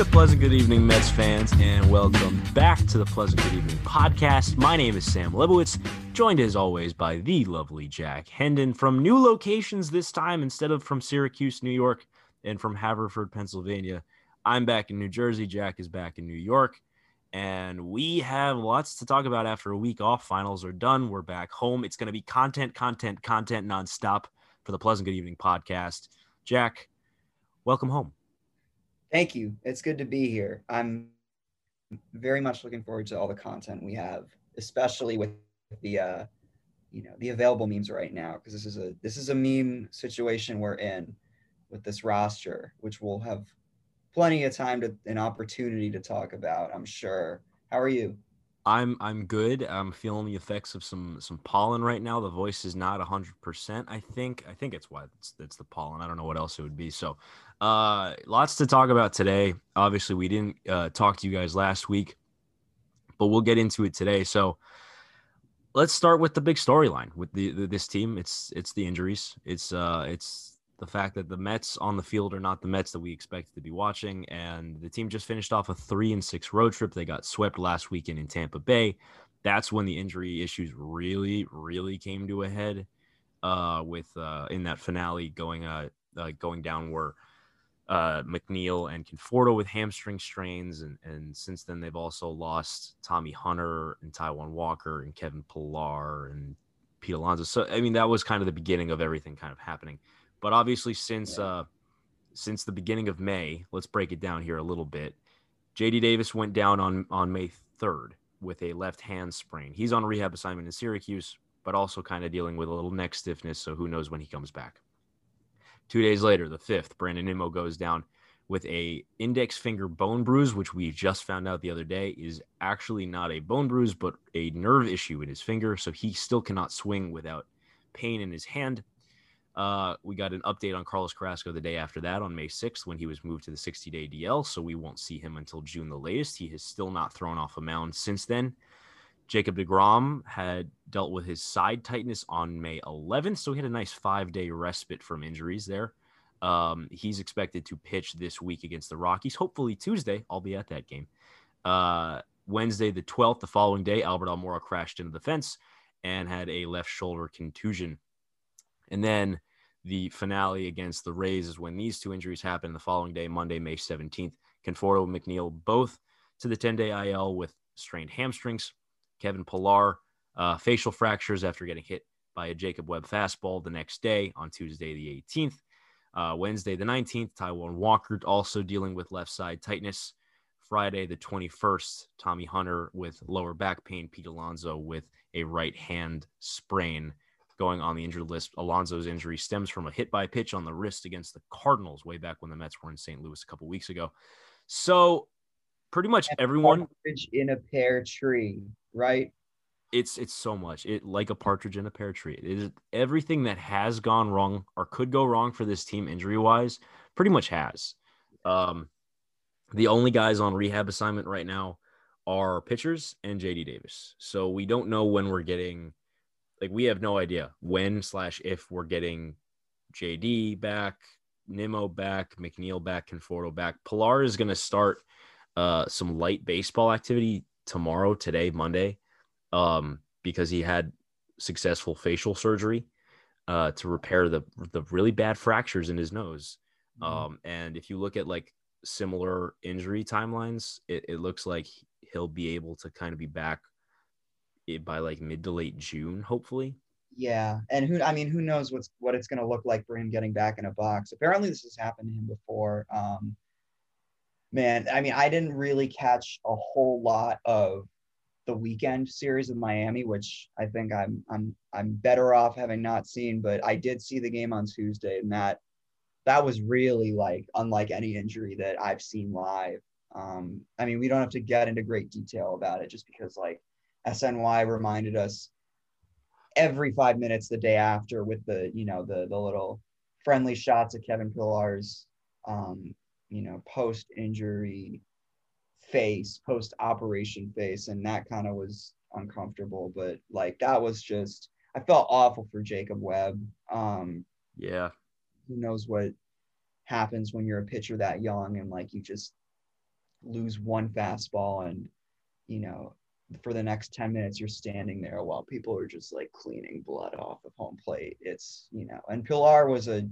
to Pleasant Good Evening, Mets fans, and welcome back to the Pleasant Good Evening podcast. My name is Sam Lebowitz, joined as always by the lovely Jack Hendon from new locations this time instead of from Syracuse, New York, and from Haverford, Pennsylvania. I'm back in New Jersey. Jack is back in New York. And we have lots to talk about after a week off. Finals are done. We're back home. It's going to be content, content, content nonstop for the Pleasant Good Evening podcast. Jack, welcome home. Thank you. It's good to be here. I'm very much looking forward to all the content we have, especially with the uh, you know the available memes right now because this is a this is a meme situation we're in with this roster, which we'll have plenty of time to an opportunity to talk about. I'm sure. How are you? I'm I'm good. I'm feeling the effects of some some pollen right now. The voice is not 100%. I think I think it's why it's, it's the pollen. I don't know what else it would be. So, uh lots to talk about today. Obviously, we didn't uh, talk to you guys last week, but we'll get into it today. So, let's start with the big storyline with the, the this team. It's it's the injuries. It's uh it's the fact that the Mets on the field are not the Mets that we expected to be watching. And the team just finished off a three and six road trip. They got swept last weekend in Tampa Bay. That's when the injury issues really, really came to a head. Uh, with uh, in that finale going uh, uh going down where uh, McNeil and Conforto with hamstring strains, and and since then they've also lost Tommy Hunter and Taijuan Walker and Kevin Pillar and Pete Alonso. So I mean that was kind of the beginning of everything kind of happening. But obviously, since yeah. uh, since the beginning of May, let's break it down here a little bit. JD Davis went down on on May 3rd with a left hand sprain. He's on rehab assignment in Syracuse, but also kind of dealing with a little neck stiffness. So who knows when he comes back. Two days later, the fifth, Brandon Nimmo goes down with a index finger bone bruise, which we just found out the other day is actually not a bone bruise, but a nerve issue in his finger. So he still cannot swing without pain in his hand. Uh, we got an update on Carlos Carrasco the day after that on May 6th when he was moved to the 60 day DL. So we won't see him until June the latest. He has still not thrown off a mound since then. Jacob DeGrom had dealt with his side tightness on May 11th. So he had a nice five day respite from injuries there. Um, he's expected to pitch this week against the Rockies, hopefully Tuesday. I'll be at that game. Uh, Wednesday, the 12th, the following day, Albert Almora crashed into the fence and had a left shoulder contusion and then the finale against the Rays is when these two injuries happen the following day, Monday, May 17th. Conforto and McNeil both to the 10 day IL with strained hamstrings. Kevin Pillar, uh, facial fractures after getting hit by a Jacob Webb fastball the next day on Tuesday, the 18th. Uh, Wednesday, the 19th, Taijuan Walker also dealing with left side tightness. Friday, the 21st, Tommy Hunter with lower back pain. Pete Alonso with a right hand sprain going on the injured list. Alonso's injury stems from a hit by pitch on the wrist against the Cardinals way back when the Mets were in St. Louis a couple weeks ago. So pretty much everyone in a pear tree, right? It's it's so much. It like a partridge in a pear tree. It is everything that has gone wrong or could go wrong for this team injury wise, pretty much has. Um, the only guys on rehab assignment right now are pitchers and JD Davis. So we don't know when we're getting like we have no idea when slash if we're getting JD back, Nimmo back, McNeil back, Conforto back. Pillar is going to start uh, some light baseball activity tomorrow, today, Monday, um, because he had successful facial surgery uh, to repair the the really bad fractures in his nose. Mm-hmm. Um, and if you look at like similar injury timelines, it, it looks like he'll be able to kind of be back by like mid to late June, hopefully. Yeah, and who I mean, who knows what's what it's going to look like for him getting back in a box. Apparently, this has happened to him before. Um, man, I mean, I didn't really catch a whole lot of the weekend series of Miami, which I think I'm I'm I'm better off having not seen. But I did see the game on Tuesday, and that that was really like unlike any injury that I've seen live. Um, I mean, we don't have to get into great detail about it, just because like SNY reminded us every five minutes the day after with the you know the the little friendly shots of Kevin Pillar's um, you know post injury face, post operation face, and that kind of was uncomfortable. But like that was just I felt awful for Jacob Webb. Um, yeah, who knows what happens when you're a pitcher that young and like you just lose one fastball and you know for the next 10 minutes you're standing there while people are just like cleaning blood off of home plate. It's you know and Pillar was a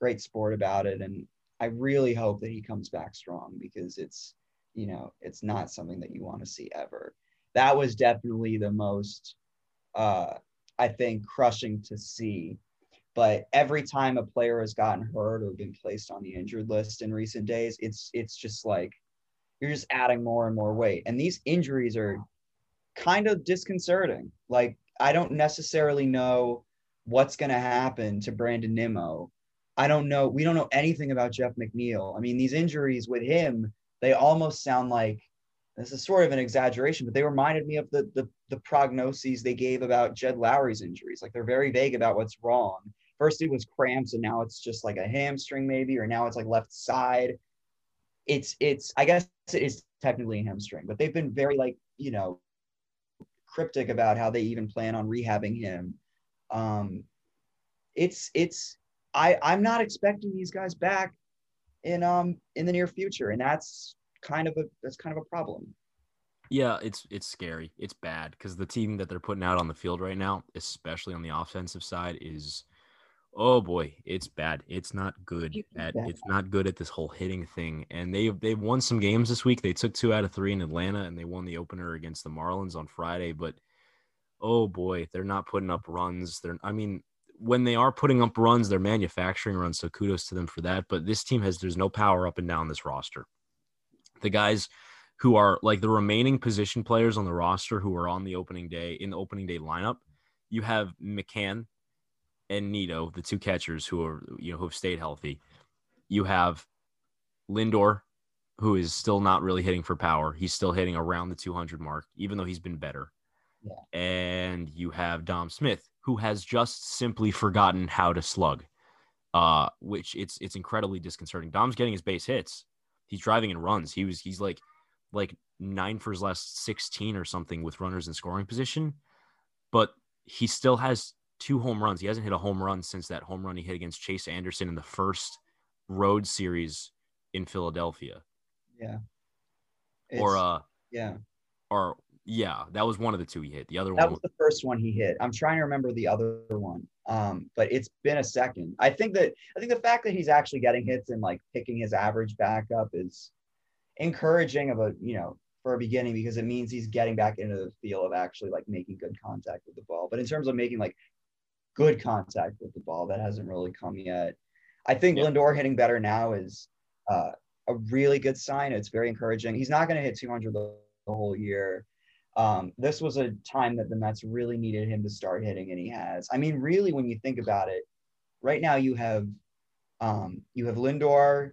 great sport about it and I really hope that he comes back strong because it's you know it's not something that you want to see ever. That was definitely the most uh I think crushing to see. But every time a player has gotten hurt or been placed on the injured list in recent days it's it's just like you're just adding more and more weight. And these injuries are kind of disconcerting like i don't necessarily know what's going to happen to brandon nimmo i don't know we don't know anything about jeff mcneil i mean these injuries with him they almost sound like this is sort of an exaggeration, but they reminded me of the, the the prognoses they gave about Jed Lowrie's injuries. Like they're very vague about what's wrong. First it was cramps, and now it's just like a hamstring, maybe, or now it's like left side. It's it's I guess it is technically a hamstring, but they've been very like you know cryptic about how they even plan on rehabbing him. Um, it's it's I I'm not expecting these guys back in um in the near future, and that's kind of a that's kind of a problem. Yeah, it's it's scary. It's bad because the team that they're putting out on the field right now, especially on the offensive side, is oh boy, it's bad. It's not good at it's not good at this whole hitting thing. And they they've won some games this week. They took two out of three in Atlanta, and they won the opener against the Marlins on Friday. But oh boy, they're not putting up runs. They're I mean, when they are putting up runs, they're manufacturing runs. So kudos to them for that. But this team has there's no power up and down this roster the guys who are like the remaining position players on the roster who are on the opening day in the opening day lineup. You have McCann and Nido, the two catchers who are you know who have stayed healthy. You have Lindor, who is still not really hitting for power. He's still hitting around the 200 mark, even though he's been better. Yeah. And you have Dom Smith, who has just simply forgotten how to slug, uh, which it's it's incredibly disconcerting. Dom's getting his base hits, he's driving in runs. He was he's like like nine for his last 16 or something with runners in scoring position, but he still has two home runs. He hasn't hit a home run since that home run he hit against Chase Anderson in the first road series in Philadelphia. Yeah. It's, or uh yeah. Or yeah, that was one of the two he hit. The other that one was the first one he hit. I'm trying to remember the other one. Um, but it's been a second. I think that I think the fact that he's actually getting hits and like picking his average back up is encouraging of a you know for a beginning because it means he's getting back into the feel of actually like making good contact with the ball. But in terms of making like good contact with the ball, that hasn't really come yet. I think yep. Lindor hitting better now is uh, a really good sign. It's very encouraging. He's not going to hit 200 the, the whole year. Um, this was a time that the Mets really needed him to start hitting, and he has. I mean, really, when you think about it, right now you have um, you have Lindor,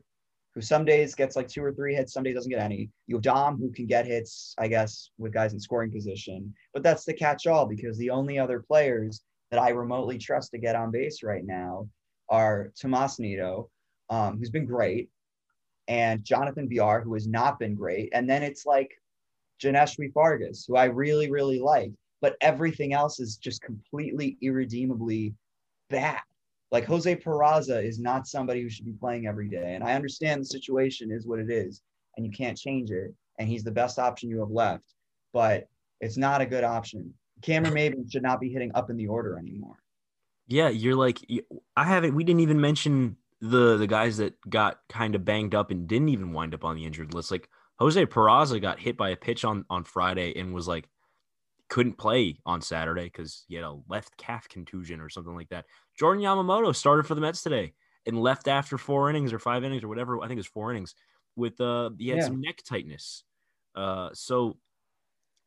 who some days gets like two or three hits, some days doesn't get any. You have Dom, who can get hits, I guess, with guys in scoring position. But that's the catch-all because the only other players that I remotely trust to get on base right now are Tomas Nido, um, who's been great, and Jonathan Villar, who has not been great. And then it's like Johneshwy Fargas, who I really, really like, but everything else is just completely irredeemably bad. Like Jose Peraza is not somebody who should be playing every day. And I understand the situation is what it is, and you can't change it. And he's the best option you have left, but it's not a good option. Cameron Maybin should not be hitting up in the order anymore. Yeah, you're like I haven't. We didn't even mention the the guys that got kind of banged up and didn't even wind up on the injured list. Like Jose Peraza got hit by a pitch on on Friday and was like couldn't play on Saturday because he had a left calf contusion or something like that. Jordan Yamamoto started for the Mets today and left after four innings or five innings or whatever. I think it was four innings with uh he had yeah. some neck tightness. Uh so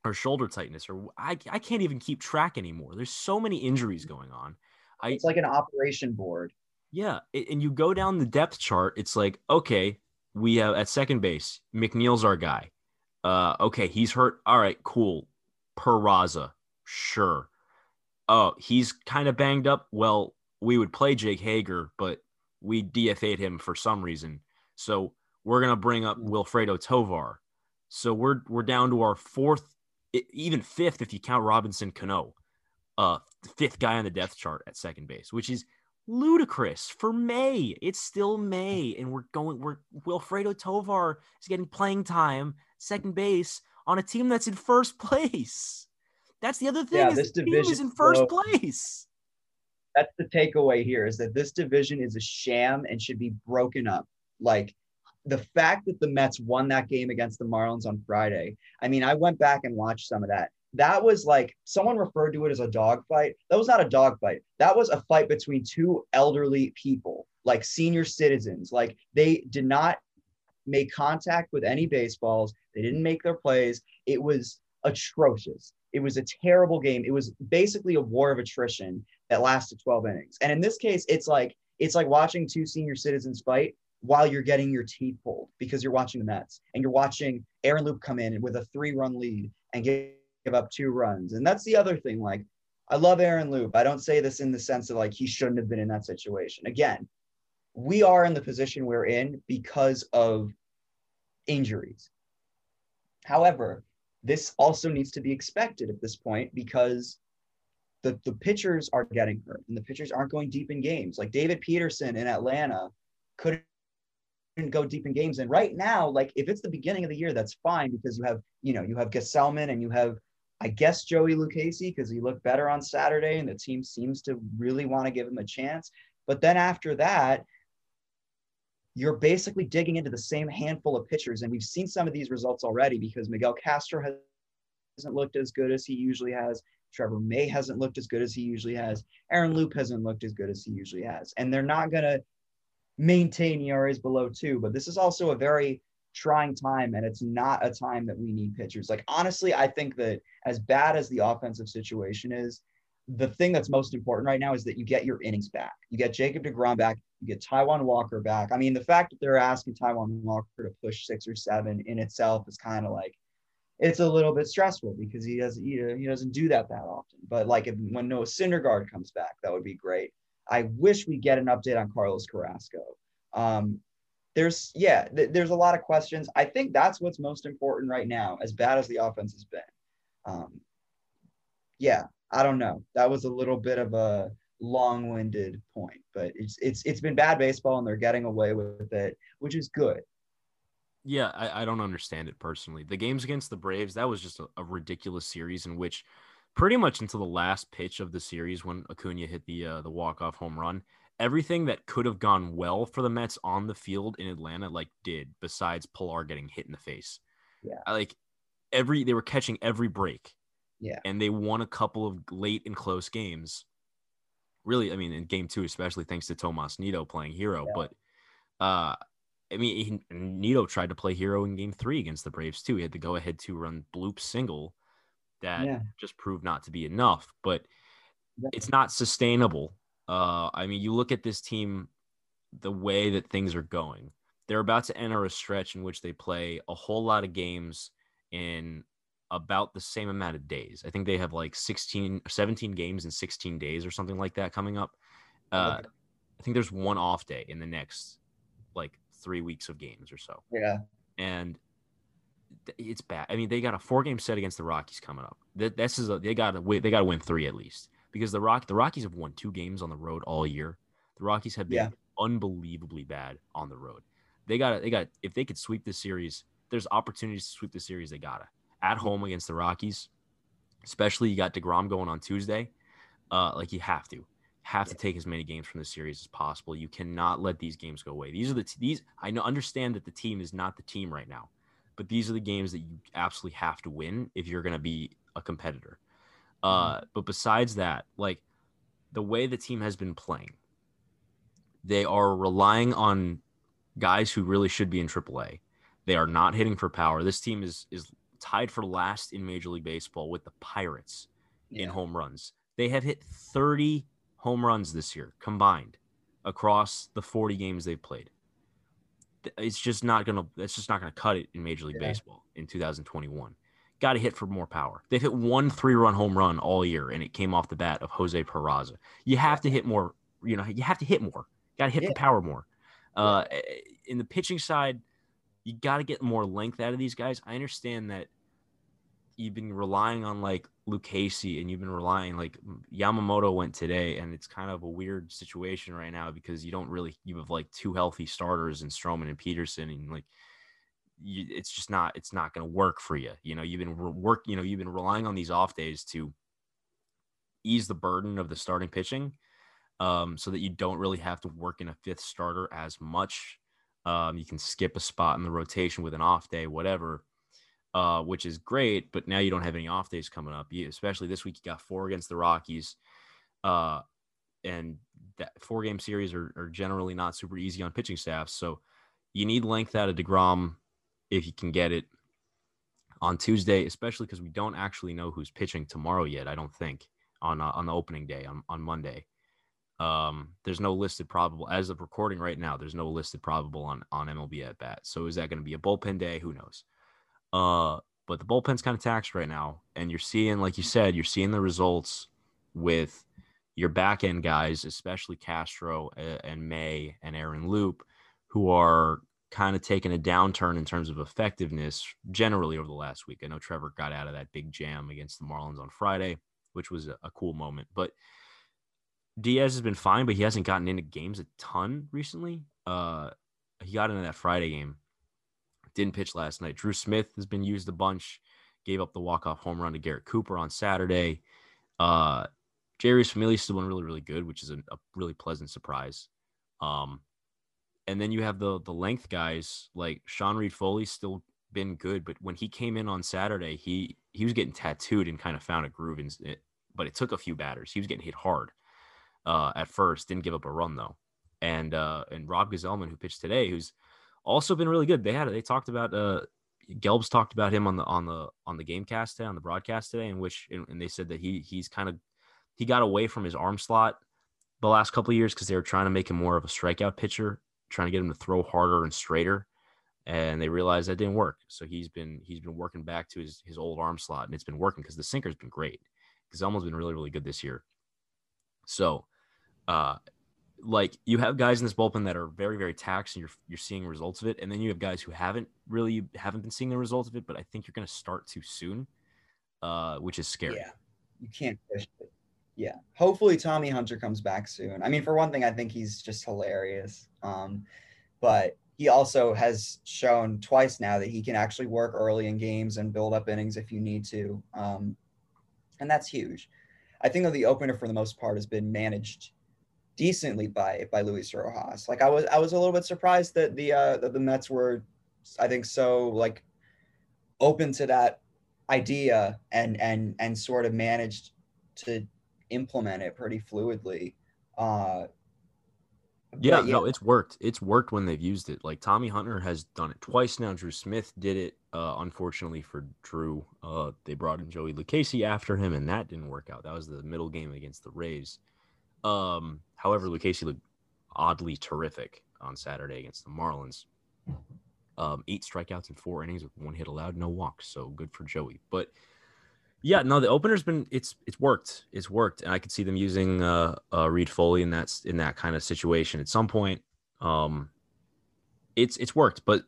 or shoulder tightness or I I can't even keep track anymore. There's so many injuries going on. I, it's like an operation board. Yeah, and you go down the depth chart. It's like okay, we have at second base, McNeil's our guy. Uh, okay, he's hurt. All right, cool. Peraza, sure. Oh, he's kind of banged up. Well, we would play Jake Hager, but we DFA'd him for some reason. So we're gonna bring up Wilfredo Tovar. So we're we're down to our fourth, even fifth if you count Robinson Cano, uh, fifth guy on the depth chart at second base, which is ludicrous for May. It's still May, and we're going. We're Wilfredo Tovar is getting playing time, second base on a team that's in first place. That's the other thing. Yeah, is this the team is in first so- place. That's the takeaway here is that this division is a sham and should be broken up. Like the fact that the Mets won that game against the Marlins on Friday. I mean, I went back and watched some of that. That was like someone referred to it as a dog fight. That was not a dog fight. That was a fight between two elderly people, like senior citizens. Like they did not make contact with any baseballs. They didn't make their plays. It was atrocious. It was a terrible game. It was basically a war of attrition that lasted 12 innings. And in this case, it's like it's like watching two senior citizens fight while you're getting your teeth pulled because you're watching the Mets and you're watching Aaron Loup come in with a three-run lead and give, up two runs. And that's the other thing. Like, I love Aaron Loup. I don't say this in the sense of like he shouldn't have been in that situation. Again, we are in the position we're in because of injuries. However, this also needs to be expected at this point because the, the pitchers are getting hurt and the pitchers aren't going deep in games. Like David Peterson in Atlanta couldn't go deep in games. And right now, like if it's the beginning of the year, that's fine because you have, you know, you have Gsellman and you have, I guess, Joey Lucchesi because he looked better on Saturday and the team seems to really want to give him a chance. But then after that, you're basically digging into the same handful of pitchers. And we've seen some of these results already because Miguel Castro has, hasn't looked as good as he usually has. Trevor May hasn't looked as good as he usually has. Aaron Loup hasn't looked as good as he usually has. And they're not going to maintain ERAs below two. But this is also a very trying time, and it's not a time that we need pitchers. Like, honestly, I think that as bad as the offensive situation is, the thing that's most important right now is that you get your innings back. You get Jacob DeGrom back. You get Taijuan Walker back. I mean, the fact that they're asking Taijuan Walker to push six or seven in itself is kind of like it's a little bit stressful because he doesn't he, he doesn't do that that often. But like if, when Noah Syndergaard comes back, that would be great. I wish we get an update on Carlos Carrasco. Um, there's yeah, th- there's a lot of questions. I think that's what's most important right now, as bad as the offense has been. Um, yeah, I don't know. That was a little bit of a long-winded point, but it's it's it's been bad baseball and they're getting away with it, which is good. Yeah, I, I don't understand it personally. The games against the Braves, that was just a, a ridiculous series in which pretty much until the last pitch of the series when Acuna hit the uh, the walk-off home run, everything that could have gone well for the Mets on the field in Atlanta like did besides Pillar getting hit in the face. Yeah. I, like every they were catching every break. Yeah. And they won a couple of late and close games. Really, I mean, in game two, especially thanks to Tomas Nido playing hero. Yeah. But uh I mean, he, Nido tried to play hero in game three against the Braves too. He had to go ahead to run bloop single that Yeah. just proved not to be enough. But it's not sustainable. Uh, I mean, you look at this team, the way that things are going. They're about to enter a stretch in which they play a whole lot of games in about the same amount of days. I think they have like 16, 17 games in 16 days or something like that coming up. Uh, Okay. I think there's one off day in the next like three weeks of games or so Yeah. and it's bad. I mean, they got a four game set against the Rockies coming up. That this is a, they got to win. They got to win three at least because the Rock the Rockies have won two games on the road all year. The Rockies have been Yeah. unbelievably bad on the road. They got to they got if they could sweep this series, there's opportunities to sweep the series. They gotta at home against the Rockies, especially you got Degrom going on Tuesday. Uh, like you have to have to take as many games from the series as possible. You cannot let these games go away. These are the t- these I know understand that the team is not the team right now, but these are the games that you absolutely have to win if you're going to be a competitor. Uh, but besides that, like the way the team has been playing, they are relying on guys who really should be in AAA. They are not hitting for power. This team is is tied for last in Major League Baseball with the Pirates in home runs. They have hit 30 home runs this year combined across the 40 games they've played. It's just not gonna. That's just not gonna cut it in Major League Yeah. Baseball in 2021. Got to hit for more power. They've hit one three-run home run all year, and it came off the bat of Jose Peraza. You have to hit more. You know, you have to hit more. Got to hit Yeah. for power more. Uh, in the pitching side, you got to get more length out of these guys. I understand that you've been relying on like Lucchesi and you've been relying like Yamamoto went today, and it's kind of a weird situation right now because you don't really you have like two healthy starters in Stroman and Peterson, and like you, it's just not it's not going to work for you. You know, you've been re- work you know you've been relying on these off days to ease the burden of the starting pitching, um, so that you don't really have to work in a fifth starter as much. Um, you can skip a spot in the rotation with an off day, whatever uh, which is great. But now you don't have any off days coming up. You, especially this week, you got four against the Rockies, uh, and that four game series are, are generally not super easy on pitching staffs. So you need length out of Degrom if you can get it on Tuesday, especially because we don't actually know who's pitching tomorrow yet. I don't think on uh, on the opening day on on Monday. Um, there's no listed probable as of recording right now. There's no listed probable on on MLB at bat. So is that going to be a bullpen day? Who knows? Uh, but the bullpen's kind of taxed right now, and you're seeing, like you said, you're seeing the results with your back end guys, especially Castro and May and Aaron Loup, who are kind of taking a downturn in terms of effectiveness generally over the last week. I know Trevor got out of that big jam against the Marlins on Friday, which was a cool moment. But Diaz has been fine, but he hasn't gotten into games a ton recently. Uh, he got into that Friday game didn't pitch last night. Drew Smith has been used a bunch. Gave up the walk-off home run to Garrett Cooper on Saturday. Uh, Jeurys Familia still been really, really good, which is a, a really pleasant surprise. Um, and then you have the the length guys like Sean Reid-Foley still been good, but when he came in on Saturday, he he was getting tattooed and kind of found a groove it, but it took a few batters. He was getting hit hard uh, at first, didn't give up a run though. And uh, and Rob Gsellman, who pitched today, who's also been really good. They had they talked about uh Gelbs talked about him on the on the on the game cast today on the broadcast today, in which and they said that he he's kind of he got away from his arm slot the last couple of years because they were trying to make him more of a strikeout pitcher, trying to get him to throw harder and straighter, and they realized that didn't work. So he's been he's been working back to his his old arm slot, and it's been working because the sinker's been great. Because Elmo's been really really good this year. So, uh, like you have guys in this bullpen that are very very taxed and you're you're seeing results of it and then you have guys who haven't really haven't been seeing the results of it but i think you're going to start too soon uh, which is scary. Yeah. You can't push it. Yeah. Hopefully tommy hunter comes back soon. I mean for one thing i think he's just hilarious. Um, but he also has shown twice now that he can actually work early in games and build up innings if you need to. Um, and that's huge. I think that the opener for the most part has been managed decently by by Luis Rojas. Like I was I was a little bit surprised that the uh that the Mets were I think so like open to that idea and and and sort of managed to implement it pretty fluidly. Uh yeah, yeah, no, it's worked. It's worked when they've used it. Like Tommy Hunter has done it twice now. Drew Smith did it. Uh, unfortunately for Drew, uh, they brought in Joey Lucchesi after him, and that didn't work out. That was the middle game against the Rays. Um, however, Lucchesi looked oddly terrific on Saturday against the Marlins. Um, eight strikeouts in four innings with one hit allowed, no walks. So good for Joey. But yeah, no, the opener's been it's it's worked. It's worked, and I could see them using uh, uh Reid-Foley in that in that kind of situation at some point. Um, it's it's worked, but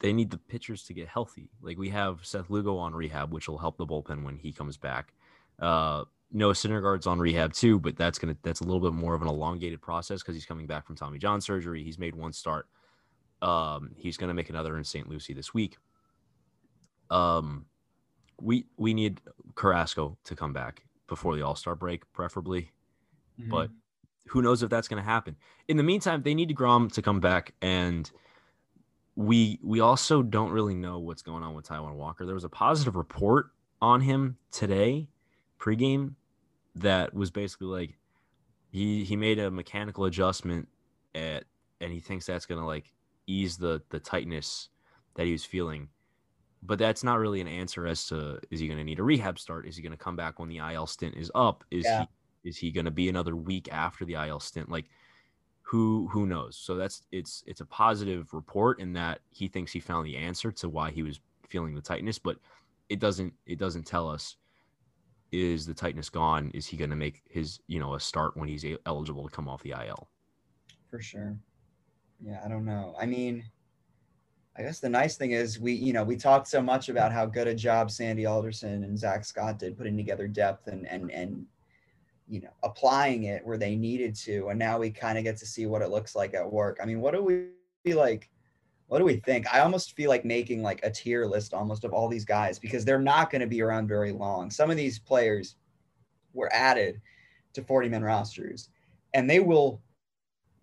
they need the pitchers to get healthy. Like we have Seth Lugo on rehab, which will help the bullpen when he comes back. Uh, Noah Syndergaard's on rehab too, but that's gonna that's a little bit more of an elongated process because he's coming back from Tommy John surgery. He's made one start. Um, he's gonna make another in St. Lucie this week. Um, we we need Carrasco to come back before the All Star break, preferably, mm-hmm. but who knows if that's gonna happen. In the meantime, they need Grom to come back, and we we also don't really know what's going on with Taijuan Walker. There was a positive report on him today pregame that was basically like he he made a mechanical adjustment at and he thinks that's gonna like ease the the tightness that he was feeling. But that's not really an answer as to is he gonna need a rehab start? Is he gonna come back when the IL stint is up? Is yeah. he is he gonna be another week after the IL stint? Like who who knows? So that's it's it's a positive report in that he thinks he found the answer to why he was feeling the tightness, but it doesn't it doesn't tell us is the tightness gone? Is he going to make his, you know, a start when he's eligible to come off the IL? For sure. Yeah, I don't know. I mean, I guess the nice thing is we, you know, we talked so much about how good a job Sandy Alderson and Zack Scott did putting together depth and and and you know applying it where they needed to, and now we kind of get to see what it looks like at work. I mean, what do we like? What do we think? I almost feel like making like a tier list almost of all these guys because they're not going to be around very long. Some of these players were added to 40 man rosters, and they will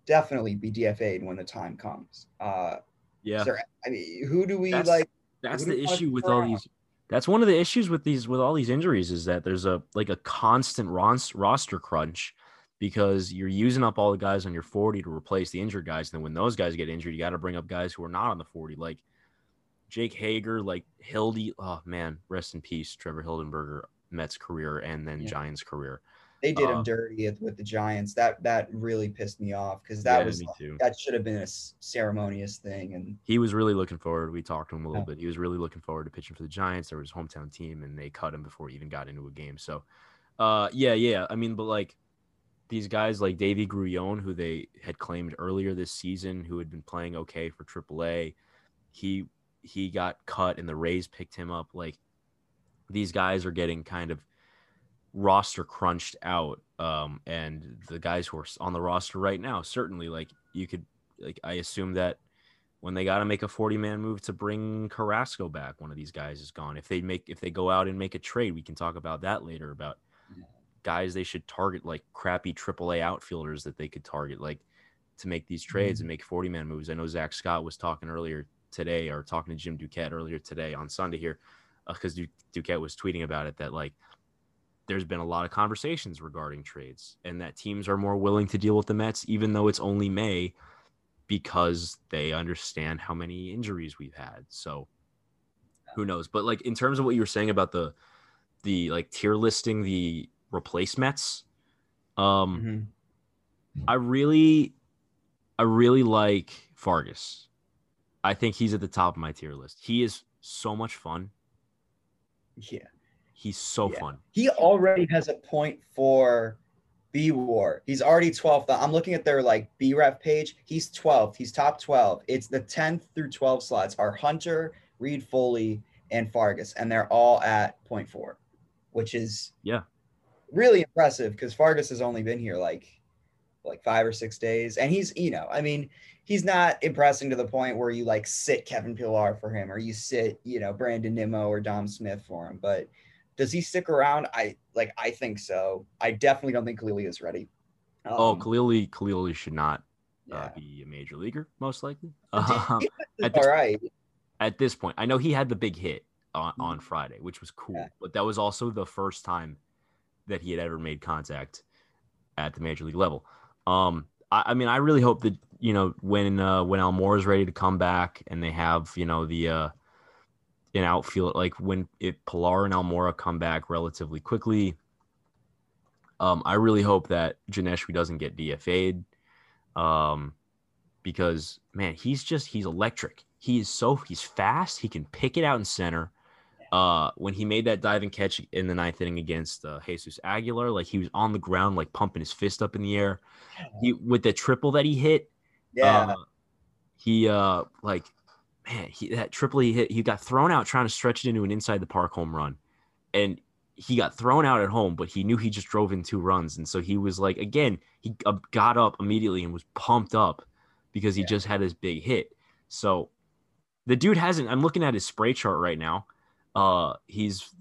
definitely be DFA'd when the time comes. Uh, yeah. There, I mean, who do we that's, like? That's the issue with all these. That's one of the issues with these with all these injuries is that there's a like a constant roster crunch because you're using up all the guys on your 40 to replace the injured guys. And then when those guys get injured, you got to bring up guys who are not on the 40, like Jake Hager, like Hildy. Oh man, rest in peace, Trevor Hildenberger, Mets career and then yeah. Giants career. They did him uh, dirty with the Giants. That that really pissed me off because that yeah, was that should have been a ceremonious thing. And he was really looking forward. We talked to him a little yeah. bit. He was really looking forward to pitching for the Giants. There was his hometown team, and they cut him before he even got into a game. So, uh, yeah, yeah. I mean, but like these guys like Deivy Grullon, who they had claimed earlier this season, who had been playing okay for AAA, he he got cut, and the Rays picked him up. Like these guys are getting kind of roster crunched out um and the guys who are on the roster right now certainly like you could like i assume that when they got to make a 40 man move to bring carrasco back one of these guys is gone if they make if they go out and make a trade we can talk about that later about guys they should target like crappy aaa outfielders that they could target like to make these trades mm-hmm. and make 40 man moves i know zack scott was talking earlier today or talking to jim duquette earlier today on sunday here because uh, duquette was tweeting about it that like there's been a lot of conversations regarding trades and that teams are more willing to deal with the Mets, even though it's only May, because they understand how many injuries we've had. So who knows? But like in terms of what you were saying about the the like tier listing the replacements, um mm-hmm. I really I really like Fargas. I think he's at the top of my tier list. He is so much fun. Yeah. He's so yeah. fun. He already has a point for B War. He's already 12th. I'm looking at their like B ref page. He's 12th. He's top 12. It's the 10th through 12 slots are Hunter, Reid-Foley, and Fargas, and they're all at point four, which is yeah really impressive because Fargas has only been here like like five or six days, and he's you know I mean he's not impressing to the point where you like sit Kevin Pillar for him or you sit you know Brandon Nimmo or Dom Smith for him, but does he stick around? I like. I think so. I definitely don't think Khalil Lee is ready. Oh, um, oh, Khalil Lee, Khalili should not uh, be a major leaguer, most likely. Um, at this, all right. At this point, I know he had the big hit on, mm-hmm. on Friday, which was cool, yeah. but that was also the first time that he had ever made contact at the major league level. Um, I, I mean, I really hope that you know when uh, when Almora is ready to come back and they have you know the uh, in outfield, like when if Pillar and Almora come back relatively quickly. Um, I really hope that Johneshwy doesn't get DFA'd. Um, because man, he's just he's electric. He is so he's fast. He can pick it out in center. Uh, when he made that diving catch in the ninth inning against uh, Jesus Aguilar, like he was on the ground, like pumping his fist up in the air. He with the triple that he hit. Yeah. Uh, he uh like man, he that triple he hit, he got thrown out trying to stretch it into an inside the park home run, and he got thrown out at home, but he knew he just drove in two runs, and so he was like, again, he uh, got up immediately and was pumped up because he yeah. just had this big hit. So the dude hasn't. I'm looking at his spray chart right now. Uh, he's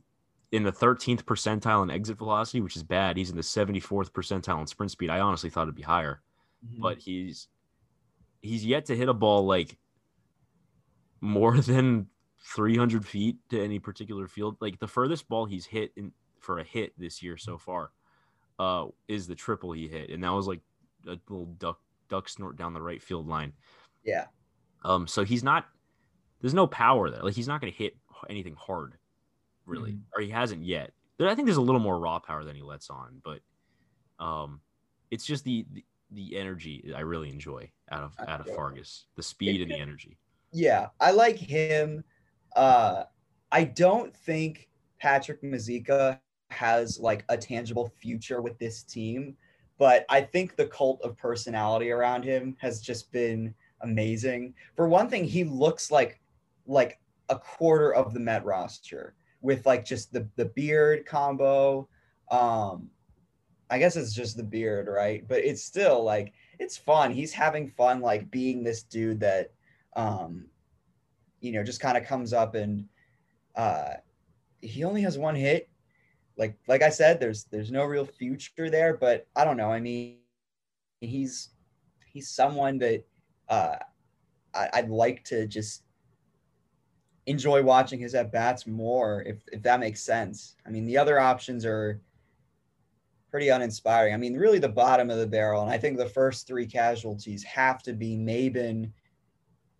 in the 13th percentile in exit velocity, which is bad. He's in the 74th percentile in sprint speed. I honestly thought it'd be higher, mm-hmm. but he's he's yet to hit a ball like more than 300 feet to any particular field. Like the furthest ball he's hit in for a hit this year so far uh, is the triple he hit, and that was like a little duck duck snort down the right field line. Yeah. Um. So he's not. There's no power there. Like he's not going to hit anything hard, really, mm-hmm. or he hasn't yet. I think there's a little more raw power than he lets on, but um, it's just the, the the energy I really enjoy out of out of Fargas, the speed and the energy yeah, I like him. Uh, I don't think Patrick Mazeika has like a tangible future with this team, but I think the cult of personality around him has just been amazing. For one thing, he looks like like a quarter of the Met roster with like just the the beard combo. Um, I guess it's just the beard, right? But it's still like it's fun. He's having fun, like being this dude that, um, you know, just kind of comes up and uh, he only has one hit. Like like I said, there's there's no real future there, but I don't know. I mean, he's he's someone that uh, I, I'd like to just enjoy watching his at bats more, if if that makes sense. I mean, the other options are pretty uninspiring. I mean, really the bottom of the barrel, and I think the first three casualties have to be Maybin,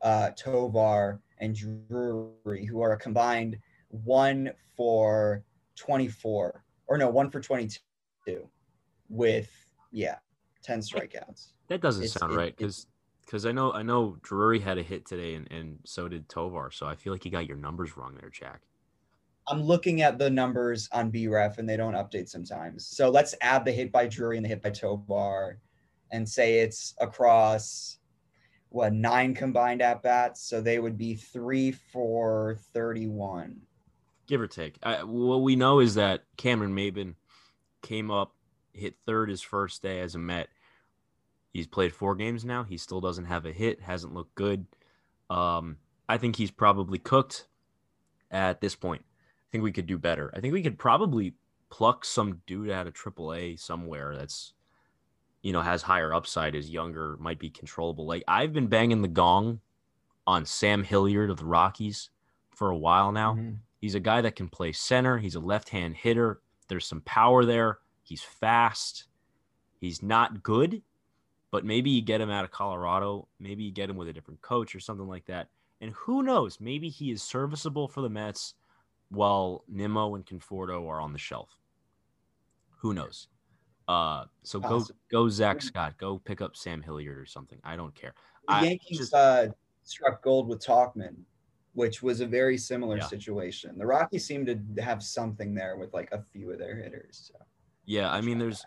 uh, Tovar, and Drury, who are a combined one for 24, or no, one for 22, with yeah, 10 strikeouts. That doesn't it's, sound it, right because because I know I know Drury had a hit today and, and so did Tovar. So I feel like you got your numbers wrong there, Jack. I'm looking at the numbers on BREF and they don't update sometimes. So let's add the hit by Drury and the hit by Tovar and say it's across what nine combined at bats. So they would be three for 31. Give or take. I, what we know is that Cameron Maybin came up, hit third his first day as a Met He's played four games now. He still doesn't have a hit, hasn't looked good. Um, I think he's probably cooked at this point. I think we could do better. I think we could probably pluck some dude out of AAA somewhere that's, you know, has higher upside, is younger, might be controllable. Like I've been banging the gong on Sam Hilliard of the Rockies for a while now. Mm-hmm. He's a guy that can play center. He's a left hand hitter. There's some power there. He's fast. He's not good, but maybe you get him out of Colorado. Maybe you get him with a different coach or something like that. And who knows? Maybe he is serviceable for the Mets while Nimmo and Conforto are on the shelf. Who knows? Uh, so go go Zack Scott. Go pick up Sam Hilliard or something. I don't care. The Yankees just, uh, struck gold with Tauchman, which was a very similar yeah. situation. The Rockies seem to have something there with like a few of their hitters. So. Yeah, I mean, there's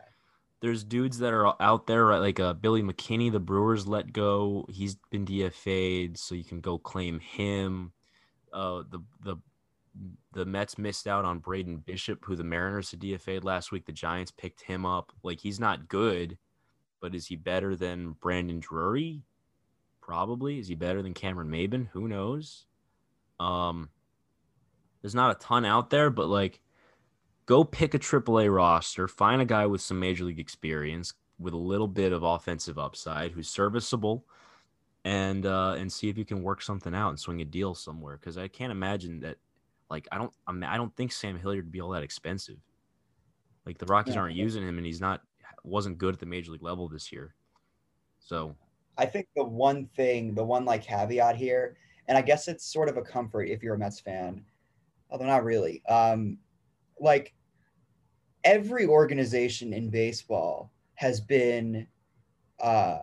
there's dudes that are out there right? like uh, Billy McKinney, the Brewers let go. He's been DFA'd, so you can go claim him. Uh, the the the Mets missed out on Braden Bishop, who the Mariners had DFA'd last week. The Giants picked him up. Like he's not good, but is he better than Brandon Drury? Probably. Is he better than Cameron Maybin? Who knows? Um, there's not a ton out there, but like go pick a AAA roster, find a guy with some major league experience with a little bit of offensive upside who's serviceable, and uh, and see if you can work something out and swing a deal somewhere. Because I can't imagine that. Like I don't, I, mean, I don't think Sam Hilliard would be all that expensive. Like the Rockies yeah. aren't using him, and he's not wasn't good at the major league level this year. So, I think the one thing, the one like caveat here, and I guess it's sort of a comfort if you're a Mets fan, although not really. Um, like every organization in baseball has been uh,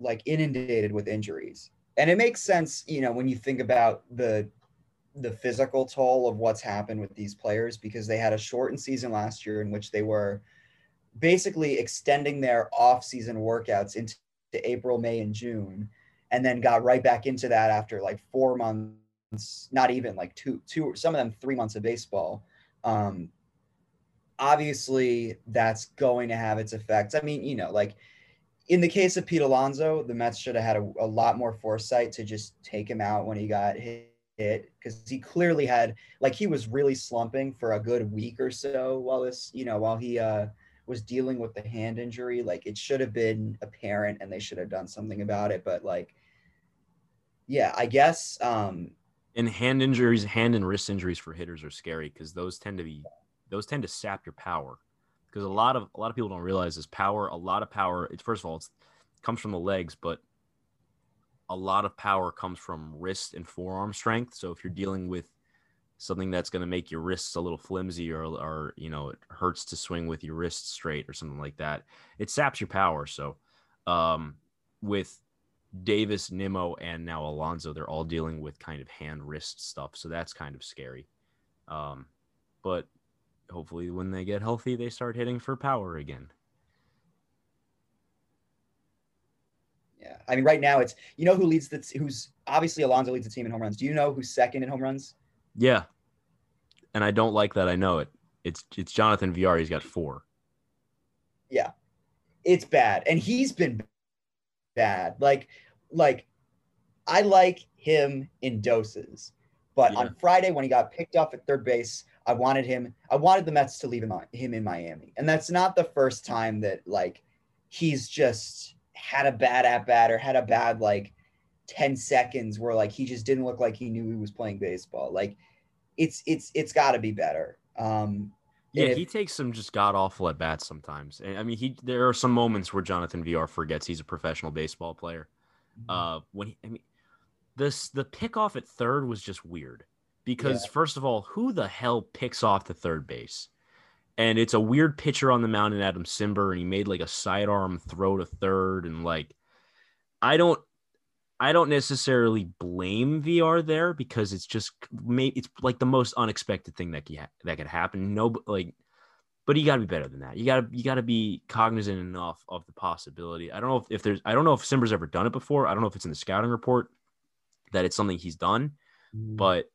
like inundated with injuries. And it makes sense, you know, when you think about the the physical toll of what's happened with these players because they had a shortened season last year in which they were basically extending their off-season workouts into April, May, and June, and then got right back into that after like four months, not even like two, two, some of them three months of baseball. Um, obviously that's going to have its effects. I mean, you know, like in the case of Pete Alonso, the Mets should have had a, a lot more foresight to just take him out when he got hit because he clearly had like he was really slumping for a good week or so while this, you know, while he uh was dealing with the hand injury. Like it should have been apparent and they should have done something about it. But like, yeah, I guess um and hand injuries, hand and wrist injuries for hitters are scary because those tend to be those tend to sap your power because a lot of a lot of people don't realize this power. A lot of power. It's first of all, it comes from the legs, but a lot of power comes from wrist and forearm strength. So if you're dealing with something that's going to make your wrists a little flimsy or, or you know it hurts to swing with your wrists straight or something like that it saps your power so um, with davis nimmo and now alonso they're all dealing with kind of hand wrist stuff so that's kind of scary um, but hopefully when they get healthy they start hitting for power again yeah I mean, right now it's you know who leads the who's obviously Alonso leads the team in home runs. Do you know who's second in home runs? Yeah, and I don't like that. I know it. It's it's Jonathan Villar. He's got four. Yeah, it's bad, and he's been bad. Like like I like him in doses, but yeah. on Friday when he got picked off at third base, I wanted him. I wanted the Mets to leave him, him in Miami, and that's not the first time that like he's just had a bad at bat or had a bad like 10 seconds where like he just didn't look like he knew he was playing baseball. Like it's it's it's got to be better. Um yeah, if, he takes some just god awful at bats sometimes. I mean, he there are some moments where Jonathan Villar forgets he's a professional baseball player. Mm-hmm. Uh, when he, I mean, this the pick off at third was just weird because yeah. first of all, who the hell picks off the third base? And it's a weird pitcher on the mound in Adam Cimber, and he made like a sidearm throw to third, and like I don't I don't necessarily blame Villar there because it's just maybe it's like the most unexpected thing that can, that could happen. No, like, but you got to be better than that. You got to you got to be cognizant enough of the possibility. I don't know if, if there's I don't know if Cimber's ever done it before. I don't know if it's in the scouting report that it's something he's done, mm. but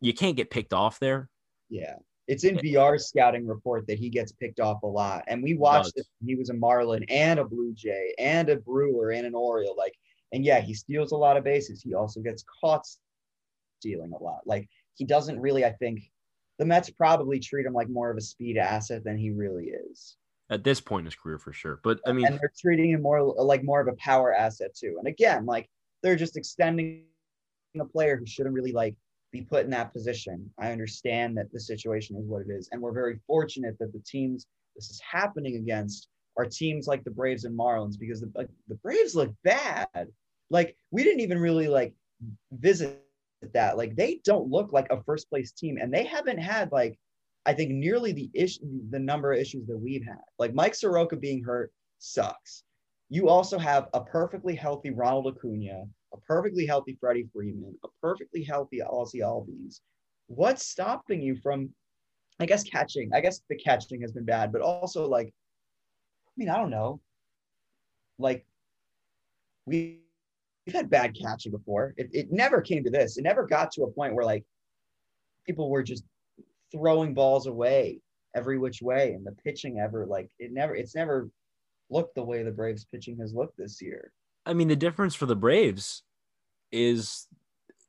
you can't get picked off there. Yeah. It's in Villar's scouting report that he gets picked off a lot. And we watched it. He was a Marlin and a Blue Jay and a Brewer and an Oriole. Like and yeah, he steals a lot of bases. He also gets caught stealing a lot. Like he doesn't really, I think the Mets probably treat him like more of a speed asset than he really is. At this point in his career, for sure. But I mean, and they're treating him more like more of a power asset too. And again, like they're just extending a player who shouldn't really like be put in that position. I understand that the situation is what it is, and we're very fortunate that the teams this is happening against are teams like the Braves and Marlins because the, the Braves look bad. Like we didn't even really like visit that. Like they don't look like a first place team, and they haven't had like I think nearly the issue the number of issues that we've had. Like Mike Soroka being hurt sucks. You also have a perfectly healthy Ronald Acuna, a perfectly healthy Freddie Freeman, a perfectly healthy Ozzy Albies. What's stopping you from, I guess, catching? I guess the catching has been bad, but also like I mean, I don't know. Like we we've had bad catching before. It, it never came to this. It never got to a point where like people were just throwing balls away every which way and the pitching ever like it never it's never looked the way the Braves pitching has looked this year. I mean, the difference for the Braves is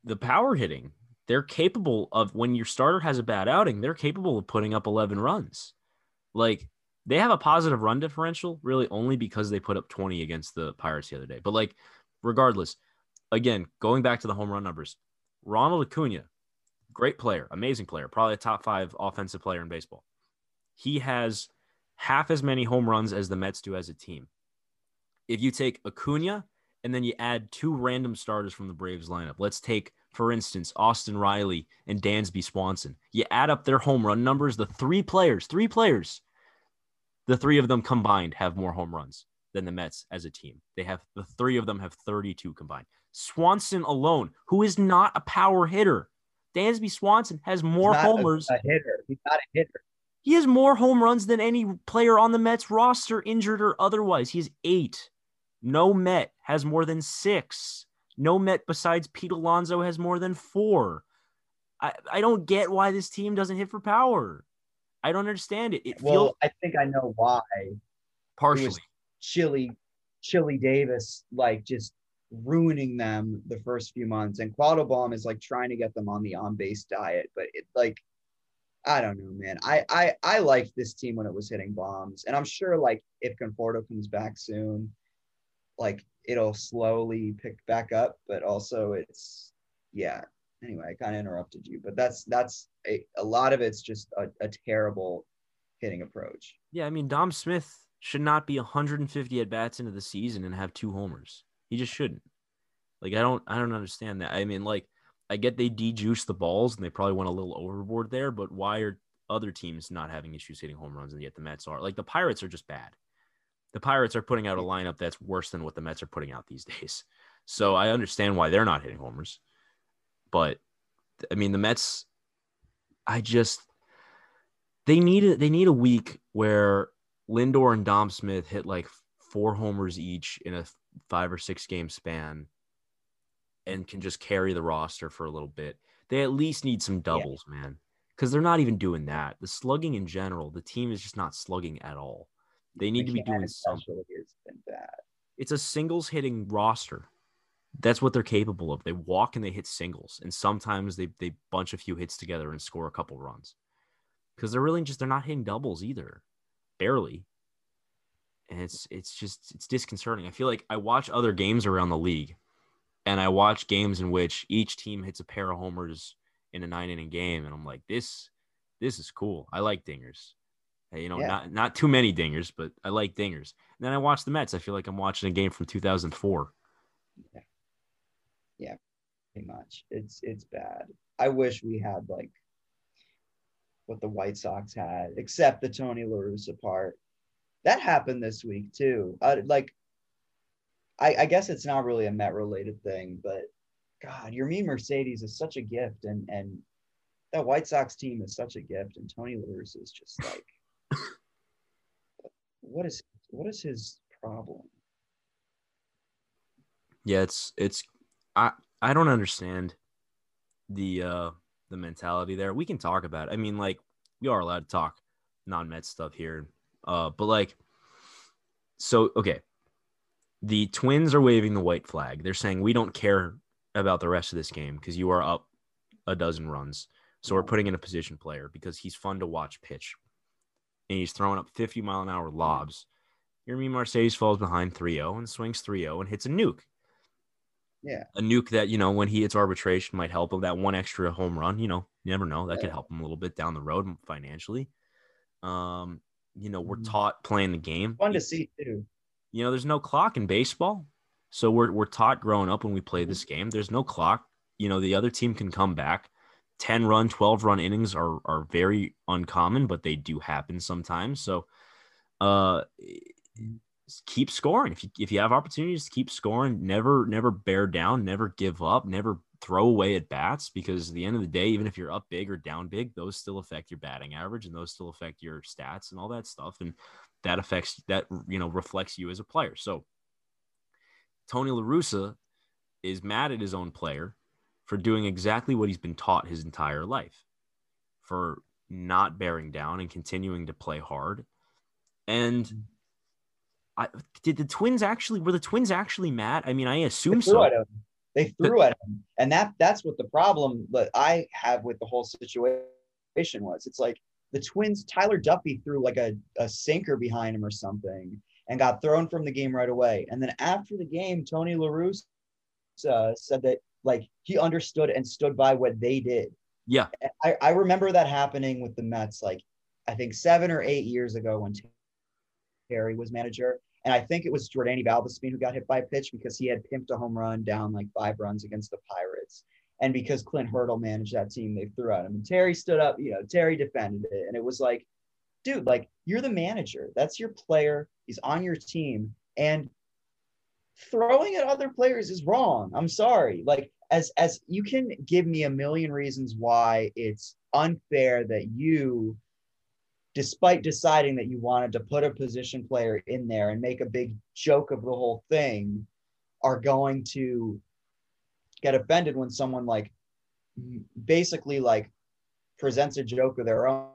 the power hitting. They're capable of when your starter has a bad outing, they're capable of putting up 11 runs. Like they have a positive run differential really only because they put up 20 against the Pirates the other day. But like, regardless, again, going back to the home run numbers, Ronald Acuna, great player, amazing player, probably a top five offensive player in baseball. He has half as many home runs as the Mets do as a team. If you take Acuna and then you add two random starters from the Braves lineup, let's take, for instance, Austin Riley and Dansby Swanson. You add up their home run numbers, the three players, three players the three of them combined have more home runs than the Mets as a team. They have the three of them have 32 combined. Swanson alone, who is not a power hitter, Dansby Swanson has more homers. A, a hitter. He's not a hitter. He has more home runs than any player on the Mets roster, injured or otherwise. He has eight. No Met has more than six. No Met besides Pete Alonso has more than four. I, I don't get why this team doesn't hit for power. I don't understand it. it well, feels... I think I know why. Partially. Chili, Chili Davis, like just ruining them the first few months. And Quattlebaum is like trying to get them on the on base diet. But it like, I don't know, man. I, I I liked this team when it was hitting bombs. And I'm sure like if Conforto comes back soon, like it'll slowly pick back up. But also it's yeah, anyway, I kind of interrupted you, but that's that's a, a lot of it's just a, a terrible hitting approach. Yeah, I mean Dom Smith should not be 150 at bats into the season and have two homers. He just shouldn't. Like I don't I don't understand that. I mean like I get they dejuice the balls and they probably went a little overboard there, but why are other teams not having issues hitting home runs and yet the Mets are? Like the Pirates are just bad. The Pirates are putting out a mm. lineup that's worse than what the Mets are putting out these days. So I understand why they're not hitting homers. But I mean, the Mets, I just they need a, they need a week where Lindor and Dom Smith hit like four homers each in a five or six game span and can just carry the roster for a little bit. They at least need some doubles, yeah. man. Because they're not even doing that. The slugging in general, the team is just not slugging at all. They need to be doing something. Has been bad. It's a singles hitting roster. That's what they're capable of. They walk and they hit singles, and sometimes they they bunch a few hits together and score a couple runs. Because they're really just they're not hitting doubles either, barely. And it's it's just it's disconcerting. I feel like I watch other games around the league, and I watch games in which each team hits a pair of homers in a nine inning game, and I'm like, this this is cool. I like dingers. You know, yeah. not not too many dingers, but I like dingers. And then I watch the Mets. I feel like I'm watching a game from 2004. Yeah, yeah, pretty much. It's it's bad. I wish we had like what the White Sox had, except the Tony La Russa part. That happened this week too. Uh, like, I, I guess it's not really a Met related thing, but God, Yermin Mercedes is such a gift, and and that White Sox team is such a gift, and Tony La Russa is just like what is what is his problem? Yeah, it's it's I I don't understand the uh the mentality there. We can talk about it. I mean, like we are allowed to talk non-Met stuff here. Uh but like so okay. The Twins are waving the white flag. They're saying we don't care about the rest of this game because you are up a dozen runs. So we're putting in a position player because he's fun to watch pitch and he's throwing up 50 mile an hour lobs. Yermin Mercedes falls behind 3 0 and swings 3 0 and hits a nuke. Yeah. A nuke that, you know, when he hits arbitration might help him. That one extra home run, you know, you never know. That yeah. could help him a little bit down the road financially. Um, you know, we're mm-hmm. taught playing the game. Fun to see too. You know, there's no clock in baseball. So we're we're taught growing up when we play mm-hmm. this game. There's no clock. You know, the other team can come back. 10 run, 12 run innings are are very uncommon, but they do happen sometimes. So uh keep scoring. If you if you have opportunities, keep scoring. Never never bear down, never give up, never throw away at bats because at the end of the day, even if you're up big or down big, those still affect your batting average and those still affect your stats and all that stuff. And that affects that you know reflects you as a player. So Tony La Russa is mad at his own player for doing exactly what he's been taught his entire life, for not bearing down and continuing to play hard. And I, did the Twins actually were the Twins actually mad? I mean, I assume so. They threw at him, and that that's what the problem that I have with the whole situation was. It's like the Twins, Tyler Duffey threw like a, a sinker behind him or something and got thrown from the game right away. And then after the game, Tony La Russa uh, said that like he understood and stood by what they did. Yeah. I, I remember that happening with the Mets, like I think seven or eight years ago when Terry was manager. And I think it was Jordany Valdespin who got hit by a pitch because he had pimped a home run down like five runs against the Pirates. And because Clint Hurdle managed that team, they threw at him. And Terry stood up, you know, Terry defended it. And it was like, dude, like you're the manager. That's your player. He's on your team. And throwing at other players is wrong. I'm sorry. Like as as you can give me a million reasons why it's unfair that you despite deciding that you wanted to put a position player in there and make a big joke of the whole thing are going to get offended when someone like basically like presents a joke of their own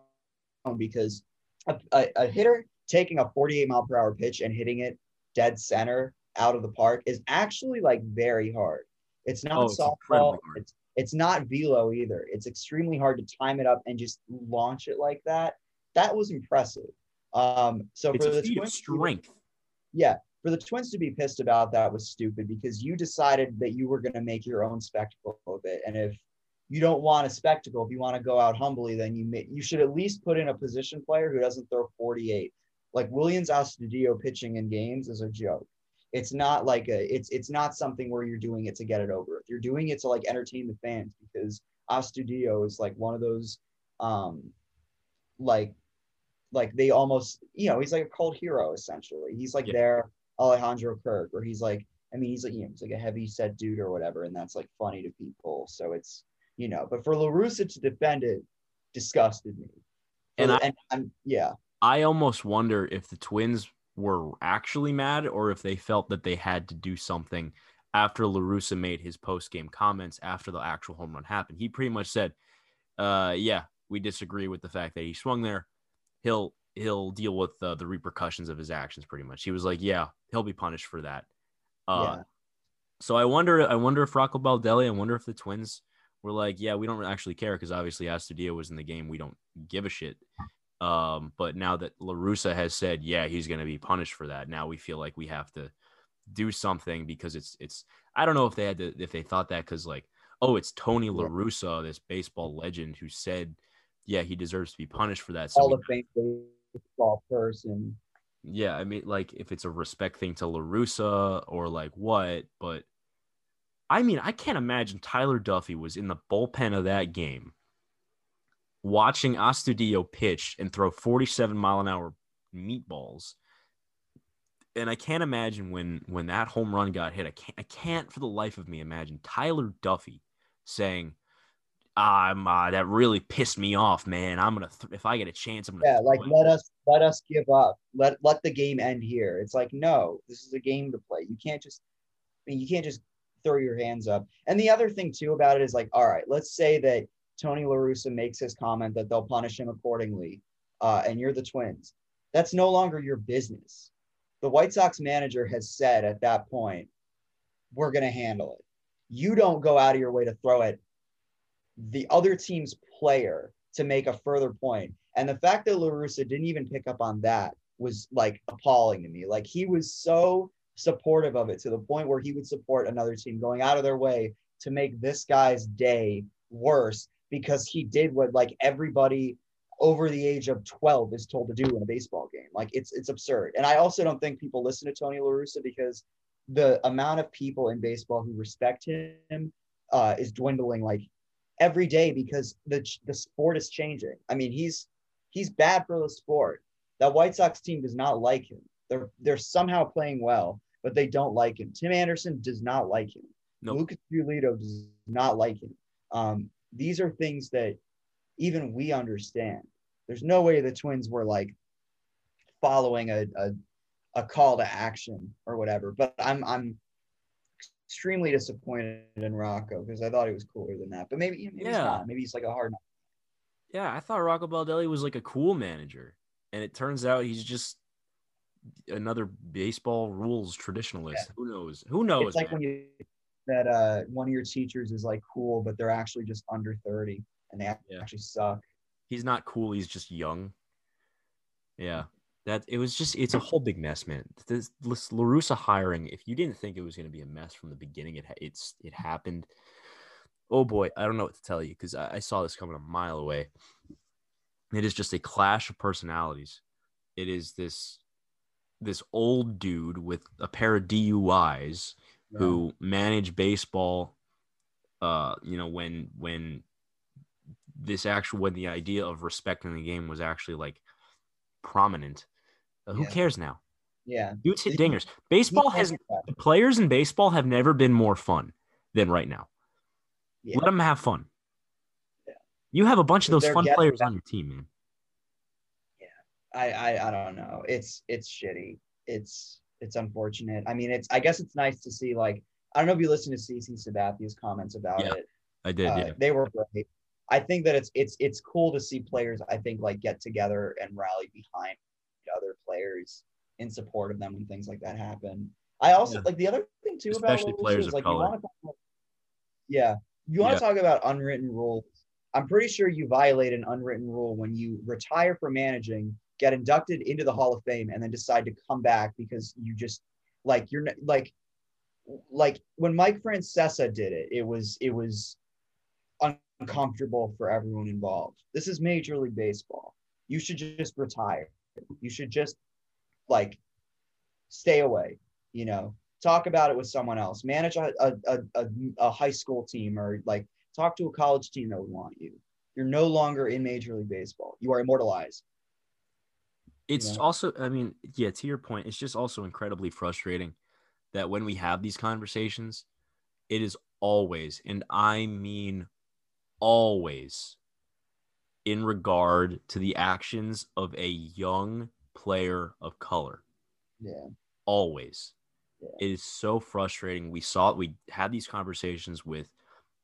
because a, a, a hitter taking a 48 mile per hour pitch and hitting it dead center out of the park is actually like very hard. It's not oh, softball. It's, it's not velo either. It's extremely hard to time it up and just launch it like that. That was impressive. Um, so it's for the twins, strength. yeah, for the Twins to be pissed about that was stupid because you decided that you were going to make your own spectacle of it. And if you don't want a spectacle, if you want to go out humbly, then you may, you should at least put in a position player who doesn't throw 48. Like Willians Astudillo pitching in games is a joke it's not like a it's it's not something where you're doing it to get it over. You're doing it to like entertain the fans because Astudillo is like one of those um like like they almost you know he's like a cult hero essentially. He's like yeah. their Alejandro Kirk, or he's like I mean he's like you know he's like a heavy set dude or whatever, and that's like funny to people. So it's you know, but for La Russa to defend it disgusted me. And, I, and I'm yeah. I almost wonder if the Twins were actually mad or if they felt that they had to do something after La Russa made his post game comments after the actual home run happened. He pretty much said, uh, yeah, we disagree with the fact that he swung there. He'll he'll deal with uh, the repercussions of his actions pretty much. He was like, yeah, he'll be punished for that. Uh, yeah. So I wonder, I wonder if Rocco Baldelli, I wonder if the Twins were like, yeah, we don't actually care because obviously Astudillo was in the game. We don't give a shit. Um, but now that La Russa has said, yeah, he's going to be punished for that. Now we feel like we have to do something because it's, it's, I don't know if they had to, if they thought that because like, oh, it's Tony La Russa, this baseball legend who said, yeah, he deserves to be punished for that. So of Fame baseball person. Yeah, I mean, like if it's a respect thing to La Russa or like what, but I mean, I can't imagine Tyler Duffey was in the bullpen of that game watching Astudillo pitch and throw 47 mile an hour meatballs. And I can't imagine when when that home run got hit. I can't I can't for the life of me imagine Tyler Duffey saying, "I'm uh, that really pissed me off, man. I'm gonna th- if I get a chance, I'm gonna." Yeah, like let us let us give up. Let let the game end here. It's like no, this is a game to play. You can't just I mean, you can't just throw your hands up. And the other thing too about it is like, all right, let's say that Tony La Russa makes his comment that they'll punish him accordingly, uh, and you're the twins. That's no longer your business. The White Sox manager has said at that point, we're going to handle it. You don't go out of your way to throw at the other team's player to make a further point. And the fact that La Russa didn't even pick up on that was like appalling to me. Like he was so supportive of it to the point where he would support another team going out of their way to make this guy's day worse because he did what like everybody over the age of 12 is told to do in a baseball game. Like it's it's absurd. And I also don't think people listen to Tony La Russa because the amount of people in baseball who respect him uh, is dwindling like every day because the the sport is changing. I mean, he's he's bad for the sport. That White Sox team does not like him. They're they're somehow playing well, but they don't like him. Tim Anderson does not like him. Nope. Lucas Giolito does not like him. Um, these are things that even we understand. There's no way the Twins were like following a, a, a call to action or whatever. But I'm I'm extremely disappointed in Rocco because I thought he was cooler than that. But maybe, maybe yeah. he's not. Maybe he's like a hard. Yeah, I thought Rocco Baldelli was like a cool manager, and it turns out he's just another baseball rules traditionalist. Yeah. Who knows? Who knows? It's like man? when you that uh, one of your teachers is like cool, but they're actually just under 30 and they yeah. actually suck. He's not cool. He's just young. Yeah. That it was just, it's a whole big mess, man. This, this La Russa hiring, if you didn't think it was going to be a mess from the beginning, it, it's, it happened. Oh boy. I don't know what to tell you because I, I saw this coming a mile away. It is just a clash of personalities. It is this, this old dude with a pair of DUIs who manage baseball uh you know when when this actual when the idea of respecting the game was actually like prominent. Uh, who yeah. cares now? Yeah. Dudes hit dingers. Baseball has players in baseball have never been more fun than right now. Yeah. let them have fun. Yeah. you have a bunch of those fun players on your team man. Yeah. I, I i don't know. It's it's shitty. It's it's unfortunate. I mean, it's I guess it's nice to see like I don't know if you listened to CC Sabathia's comments about yeah, it. I did. Uh, yeah, they were great. I think that it's it's it's cool to see players. I think like get together and rally behind other players in support of them when things like that happen. I also yeah. like the other thing too especially about players is, like color. you want to talk yeah you want to yeah. talk about unwritten rules. I'm pretty sure you violate an unwritten rule when you retire from managing get inducted into the Hall of Fame, and then decide to come back because you just like you're like like when Mike Francesa did it, it was it was uncomfortable for everyone involved. This is Major League Baseball. You should just retire. You should just like stay away. You know, talk about it with someone else. Manage a a, a, a high school team or like talk to a college team that would want you. You're no longer in Major League Baseball. You are immortalized. It's also, I mean, yeah, to your point, it's just also incredibly frustrating that when we have these conversations, it is always, and I mean always, in regard to the actions of a young player of color. Yeah. Always. Yeah. It is so frustrating. We saw. We had these conversations with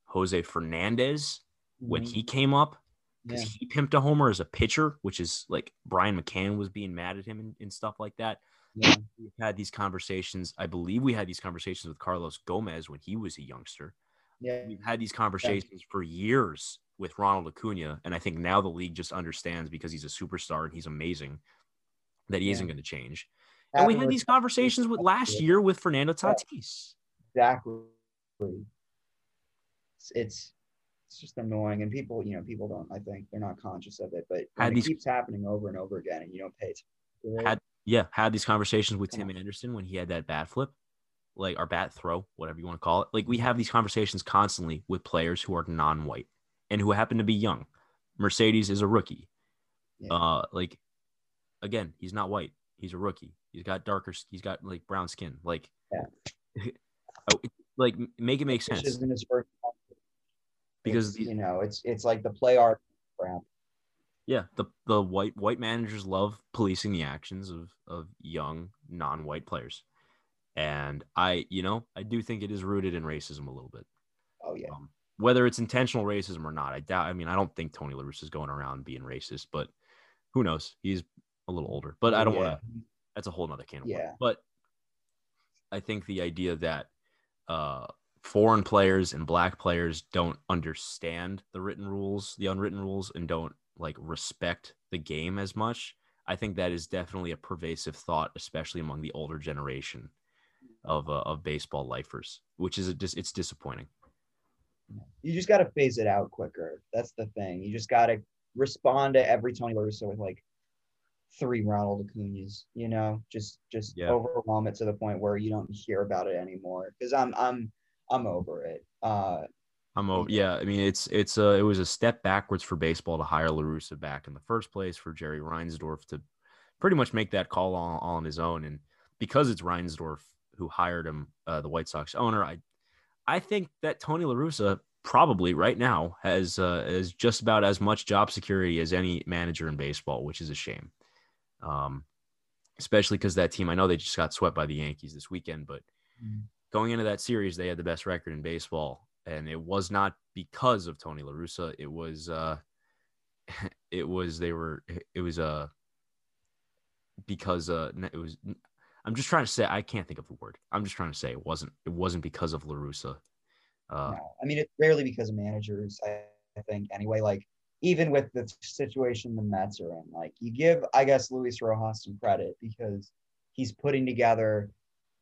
Jose Fernandez when Mhm. he came up because Yeah. he pimped a homer as a pitcher, which is like Brian McCann was being mad at him and, and stuff like that. Yeah. We've had these conversations. I believe we had these conversations with Carlos Gomez when he was a youngster. Yeah. We've had these conversations for years with Ronald Acuna, and I think now the league just understands because he's a superstar and he's amazing that he Yeah. isn't going to change. And we had these conversations with last year with Fernando Tatis. exactly. It's, it's it's just annoying, and people, you know, people don't. I think they're not conscious of it, but Had it these- keeps happening over and over again, and you don't pay attention. Had yeah, had these conversations with Tim on. Anderson when he had that bat flip, like our bat throw, whatever you want to call it. Like we have these conversations constantly with players who are non-white and who happen to be young. Mercedes is a rookie. Yeah. Uh, like again, he's not white. He's a rookie. He's got darker. He's got like brown skin. Like, oh, it- like make it make sense isn't his first. Because It's, you know, it's it's like the play art crap. yeah, the the white white managers love policing the actions of of young non-white players, and I, you know, I do think it is rooted in racism a little bit. Oh yeah, Um, whether it's intentional racism or not, I doubt. I mean, I don't think Tony La Russa is going around being racist, but who knows? He's a little older, but I don't yeah. want to. That's a whole nother can of. Yeah. But I think the idea that uh, foreign players and black players don't understand the written rules, the unwritten rules, and don't like respect the game as much. I think that is definitely a pervasive thought, especially among the older generation of uh, of baseball lifers, which is a dis- it's disappointing. You just got to phase it out quicker. That's the thing. You just got to respond to every Tony La Russa with like three Ronald Acuna's. You know, just just Yeah. overwhelm it to the point where you don't hear about it anymore. Because I'm I'm I'm over it. Uh, I'm over. Yeah, I mean it's it's a it was a step backwards for baseball to hire La Russa back in the first place for Jerry Reinsdorf to pretty much make that call all, all on his own, and because it's Reinsdorf who hired him, uh, the White Sox owner, I I think that Tony La Russa probably right now has uh, has just about as much job security as any manager in baseball, which is a shame. Um, especially because that team, I know they just got swept by the Yankees this weekend, but going into that series, they had the best record in baseball, and it was not because of Tony La Russa. It was, uh, it was they were, it was uh, because uh, it was. I'm just trying to say I can't think of the word. I'm just trying to say it wasn't. It wasn't because of La Russa. Uh, no. I mean, it's rarely because of managers. I, I think anyway. Like even with the situation the Mets are in, like you give, I guess, Luis Rojas some credit because he's putting together.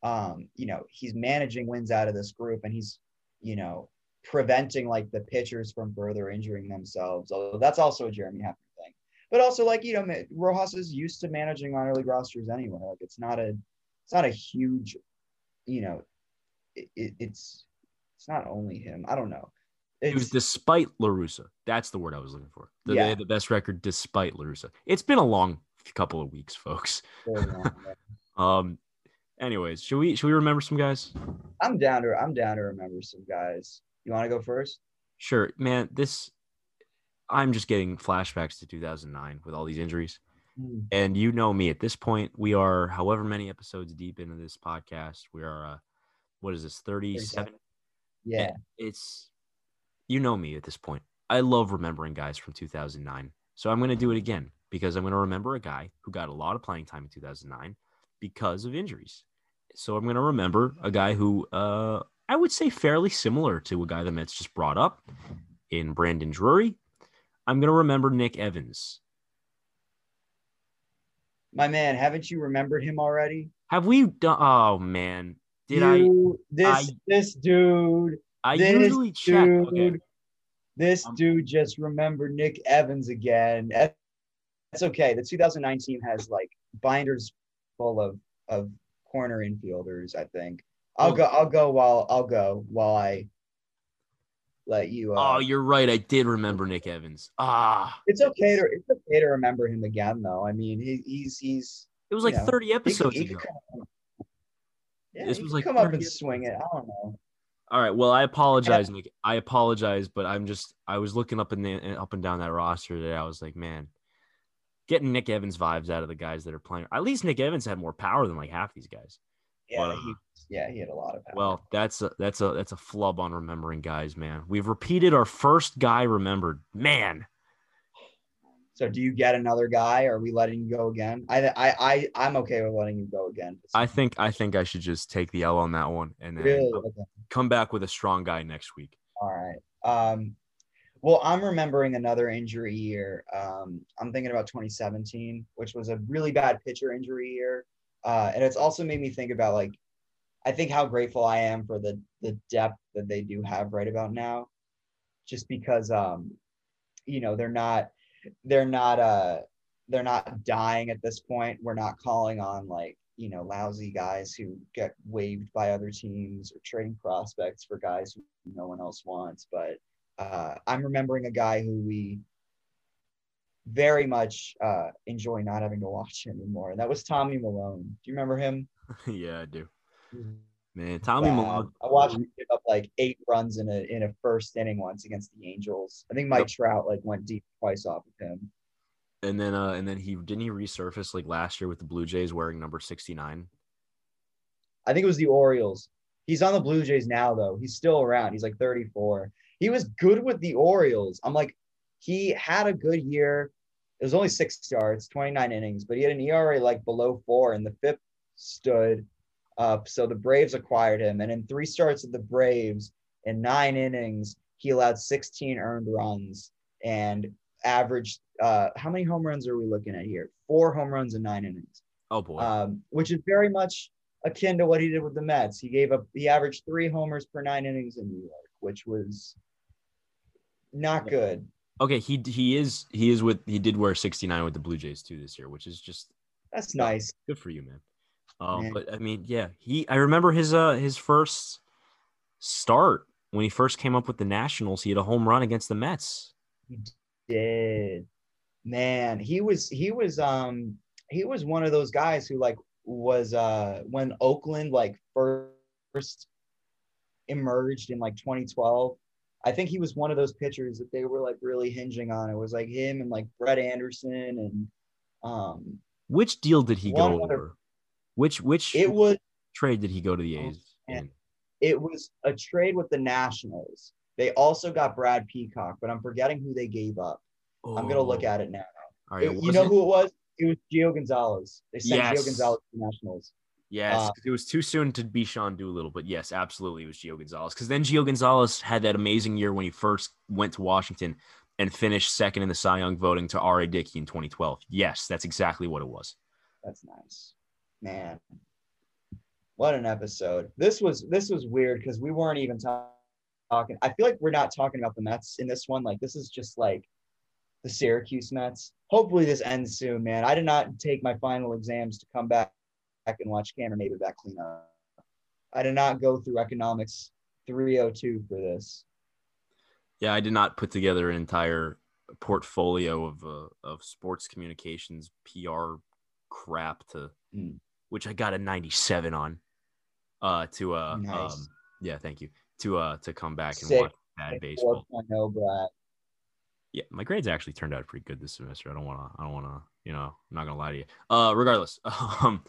Um, you know, he's managing wins out of this group, and he's, you know, preventing like the pitchers from further injuring themselves. Although that's also a Jeremy Hefner thing. But also, like you know, Rojas is used to managing minor league rosters anyway. Like it's not a, it's not a huge, you know, it, it, it's it's not only him. I don't know. it was despite La Russa. That's the word I was looking for. The, They Yeah. had the best record despite La Russa. It's been a long couple of weeks, folks. Um. Anyways, should we should we remember some guys? I'm down to I'm down to remember some guys. You want to go first? Sure, man. This I'm just getting flashbacks to 2009 with all these injuries. And you know me at this point, we are however many episodes deep into this podcast. We are uh what is this 37? Yeah. It's you know me at this point. I love remembering guys from 2009. So I'm going to do it again because I'm going to remember a guy who got a lot of playing time in 2009 because of injuries. So I'm going to remember a guy who uh I would say fairly similar to a guy the Mets just brought up in Brandon Drury. I'm going to remember Nick Evans. My man, haven't you remembered him already? Have we done? Oh man, did I? This I- this dude. I this usually check. Dude, Okay. This Um, dude just remembered Nick Evans again. That's okay. The 2009 team has like binders full of of corner infielders. I think. I'll go. I'll go while I'll go while I let you. Uh, Oh, you're right. I did remember Nick Evans. Ah, It's okay to it's okay to remember him again though. I mean, he, he's he's it was like know, 30 he could, episodes he ago. could come, yeah, This he was like come up 30 and swing it. I don't know. All right. Well, I apologize, Nick. I apologize, but I'm just I was looking up and up and down that roster today. I was like, man, getting Nick Evans vibes out of the guys that are playing. At least Nick Evans had more power than like half these guys. Yeah, But, uh, he, yeah, he had a lot of power. Well, that's a, that's a that's a flub on remembering guys, man. We've repeated our first guy remembered. Man, so do you get another guy? Or are we letting you go again? I I I I'm okay with letting you go again. I think I think I should just take the L on that one and then really okay. come back with a strong guy next week. All right. Um, well, I'm remembering another injury year. Um, I'm thinking about 2017, which was a really bad pitcher injury year. Uh, and it's also made me think about like, I think how grateful I am for the the depth that they do have right about now, just because um, you know they're not they're not uh they're not dying at this point. We're not calling on like you know lousy guys who get waived by other teams or trading prospects for guys who no one else wants. But uh, I'm remembering a guy who we very much uh, enjoy not having to watch anymore, and that was Tommy Milone. Do you remember him? yeah, I do. Man, Tommy. Milone. I watched him give up like eight runs in a in a first inning once against the Angels. I think Mike Yep. Trout like went deep twice off of him. And then uh and then he didn't he resurface like last year with the Blue Jays wearing number 69. I think it was the Orioles. He's on the Blue Jays now, though. He's still around. He's like 34. He was good with the Orioles. I'm like, he had a good year. It was only six starts, 29 innings, but he had an ERA like below four, and the fifth stood up. So the Braves acquired him. And in three starts of the Braves, in nine innings, he allowed 16 earned runs and averaged uh, how many home runs are we looking at here? Four home runs in nine innings Oh boy. um, which is very much akin to what he did with the Mets. He gave up, he averaged three homers per nine innings in New York, which was not good. okay, he he is he is with he did wear 69 with the Blue Jays too this year, which is just That's nice. good for you, man. Um, Yeah. but I mean, yeah, he I remember his uh his first start when he first came up with the Nationals, he had a home run against the Mets. He did. Man, he was he was um he was one of those guys who like was uh when Oakland like first emerged in like 2012. I think he was one of those pitchers that they were like really hinging on. It was like him and like Brett Anderson and um Which deal did he go other- over? Which which it was trade did he go to the A's? man. in? it was a trade with the Nationals. They also got Brad Peacock, but I'm forgetting who they gave up. I'm gonna look Oh, at it now. All right, It- you know it- who it was? It was Gio Gonzalez. They sent Yes. Gio Gonzalez to the Nationals. Yes, Uh, it was too soon to be Sean Doolittle, but yes, absolutely, it was Gio Gonzalez. Because then Gio Gonzalez had that amazing year when he first went to Washington and finished second in the Cy Young voting to R.A. Dickey in 2012. Yes, that's exactly what it was. That's nice, man. What an episode! This was this was weird because we weren't even talk- talking. I feel like we're not talking about the Mets in this one. Like this is just like the Syracuse Mets. Hopefully this ends soon, man. I did not take my final exams to come back and watch Cameron Back clean up. I did not go through economics 302 for this. Yeah, I did not put together an entire portfolio of uh, of sports communications PR crap to, Mm. which I got a 97 on. Uh, to uh, Nice. um, yeah, thank you. To uh, to come back and Sick. watch bad baseball. 4.0, Yeah, my grades actually turned out pretty good this semester. I don't want to. I don't want to. You know, I'm not gonna lie to you. Uh, regardless, um,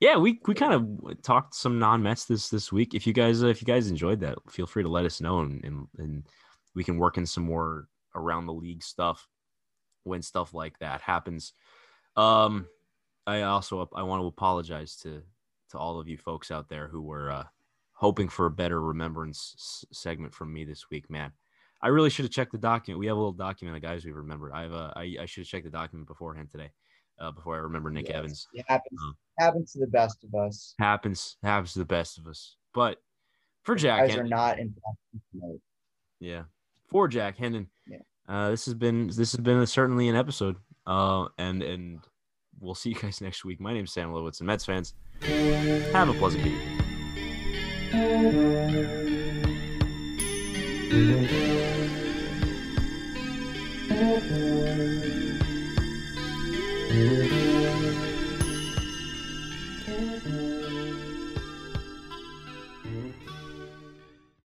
yeah, we we kind of talked some non Mets this this week. If you guys uh, if you guys enjoyed that, feel free to let us know, and and, and we can work in some more around the league stuff when stuff like that happens. Um, I also I want to apologize to to all of you folks out there who were uh, hoping for a better remembrance segment from me this week, man. I really should have checked the document. We have a little document of guys we've remembered. I've uh, I, I should have checked the document beforehand today, uh, before I remember Nick Yes, Evans. It happens, Um, happens to the best of us. Happens happens to the best of us. But for Jack, Guys are not in practice yeah, for Jack Hendon, Yeah. uh, this has been this has been certainly an episode. Uh, and we'll see you guys next week. My name is Sam Lowitz, and Mets fans, have a pleasant week. Música